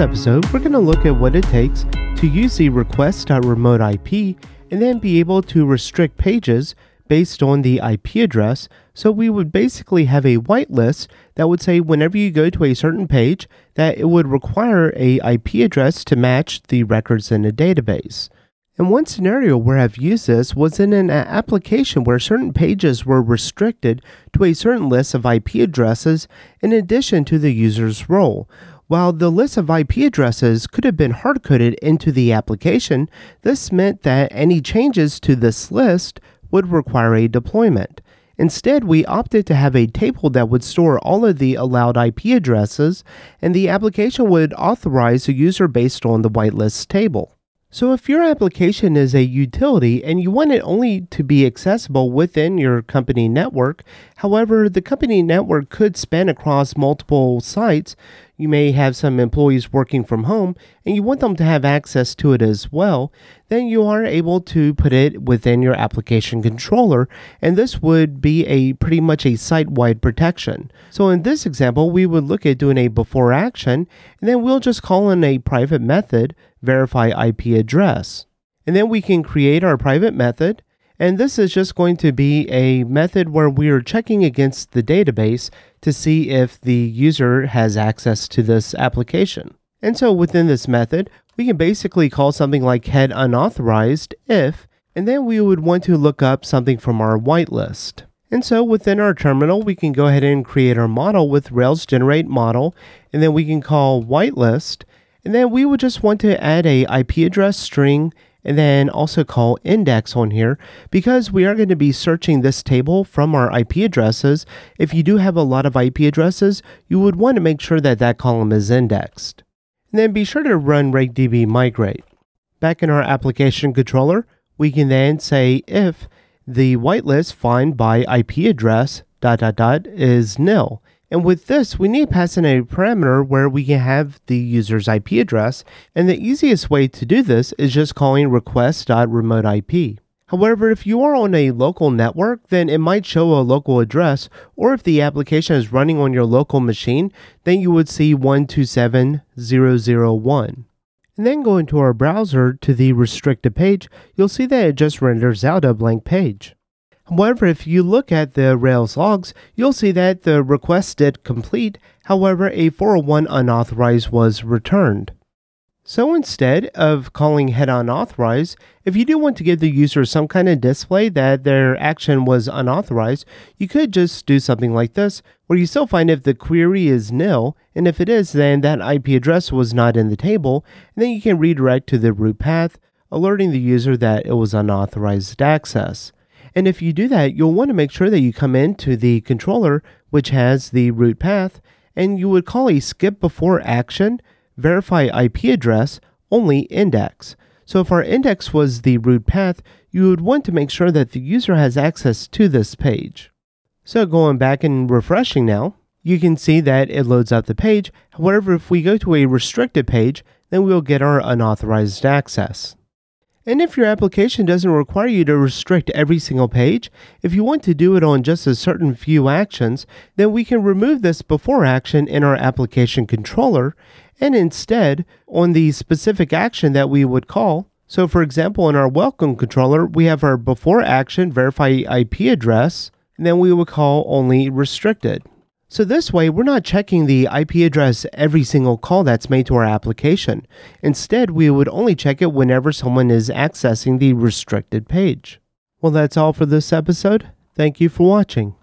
this episode, we're going to look at what it takes to use the request.remote IP and then be able to restrict pages based on the IP address. So we would basically have a whitelist that would say whenever you go to a certain page that it would require a IP address to match the records in a database. And one scenario where I've used this was in an application where certain pages were restricted to a certain list of IP addresses in addition to the user's role. While the list of IP addresses could have been hard coded into the application, this meant that any changes to this list would require a deployment. Instead, we opted to have a table that would store all of the allowed IP addresses, and the application would authorize a user based on the whitelist table. So, if your application is a utility and you want it only to be accessible within your company network, however, the company network could span across multiple sites, you may have some employees working from home and you want them to have access to it as well, then you are able to put it within your application controller. And this would be a pretty much a site wide protection. So in this example, we would look at doing a before action and then we'll just call in a private method, verify IP address. And then we can create our private method and this is just going to be a method where we are checking against the database to see if the user has access to this application. And so within this method, we can basically call something like head unauthorized if, and then we would want to look up something from our whitelist. And so within our terminal, we can go ahead and create our model with Rails generate model, and then we can call whitelist, and then we would just want to add a IP address string and then also call index on here because we are going to be searching this table from our IP addresses. If you do have a lot of IP addresses, you would want to make sure that that column is indexed. And then be sure to run rake db migrate. Back in our application controller, we can then say if the whitelist find by IP address dot dot dot is nil. And with this, we need to pass in a parameter where we can have the user's IP address. And the easiest way to do this is just calling request.remoteip. However, if you are on a local network, then it might show a local address, or if the application is running on your local machine, then you would see 127.001. And then go into our browser to the restricted page, you'll see that it just renders out a blank page. However, if you look at the Rails logs, you'll see that the request did complete, however, a 401 unauthorized was returned. So instead of calling head unauthorized, if you do want to give the user some kind of display that their action was unauthorized, you could just do something like this, where you still find if the query is nil, and if it is, then that IP address was not in the table, and then you can redirect to the root path, alerting the user that it was unauthorized access. And if you do that, you'll want to make sure that you come into the controller, which has the root path, and you would call a skip before action, verify IP address, only index. So if our index was the root path, you would want to make sure that the user has access to this page. So going back and refreshing now, you can see that it loads up the page. However, if we go to a restricted page, then we'll get our unauthorized access. And if your application doesn't require you to restrict every single page, if you want to do it on just a certain few actions, then we can remove this before action in our application controller and instead on the specific action that we would call. So for example, in our welcome controller, we have our before action verify IP address, and then we would call only restricted. So this way, we're not checking the IP address every single call that's made to our application. Instead, we would only check it whenever someone is accessing the restricted page. Well, that's all for this episode. Thank you for watching.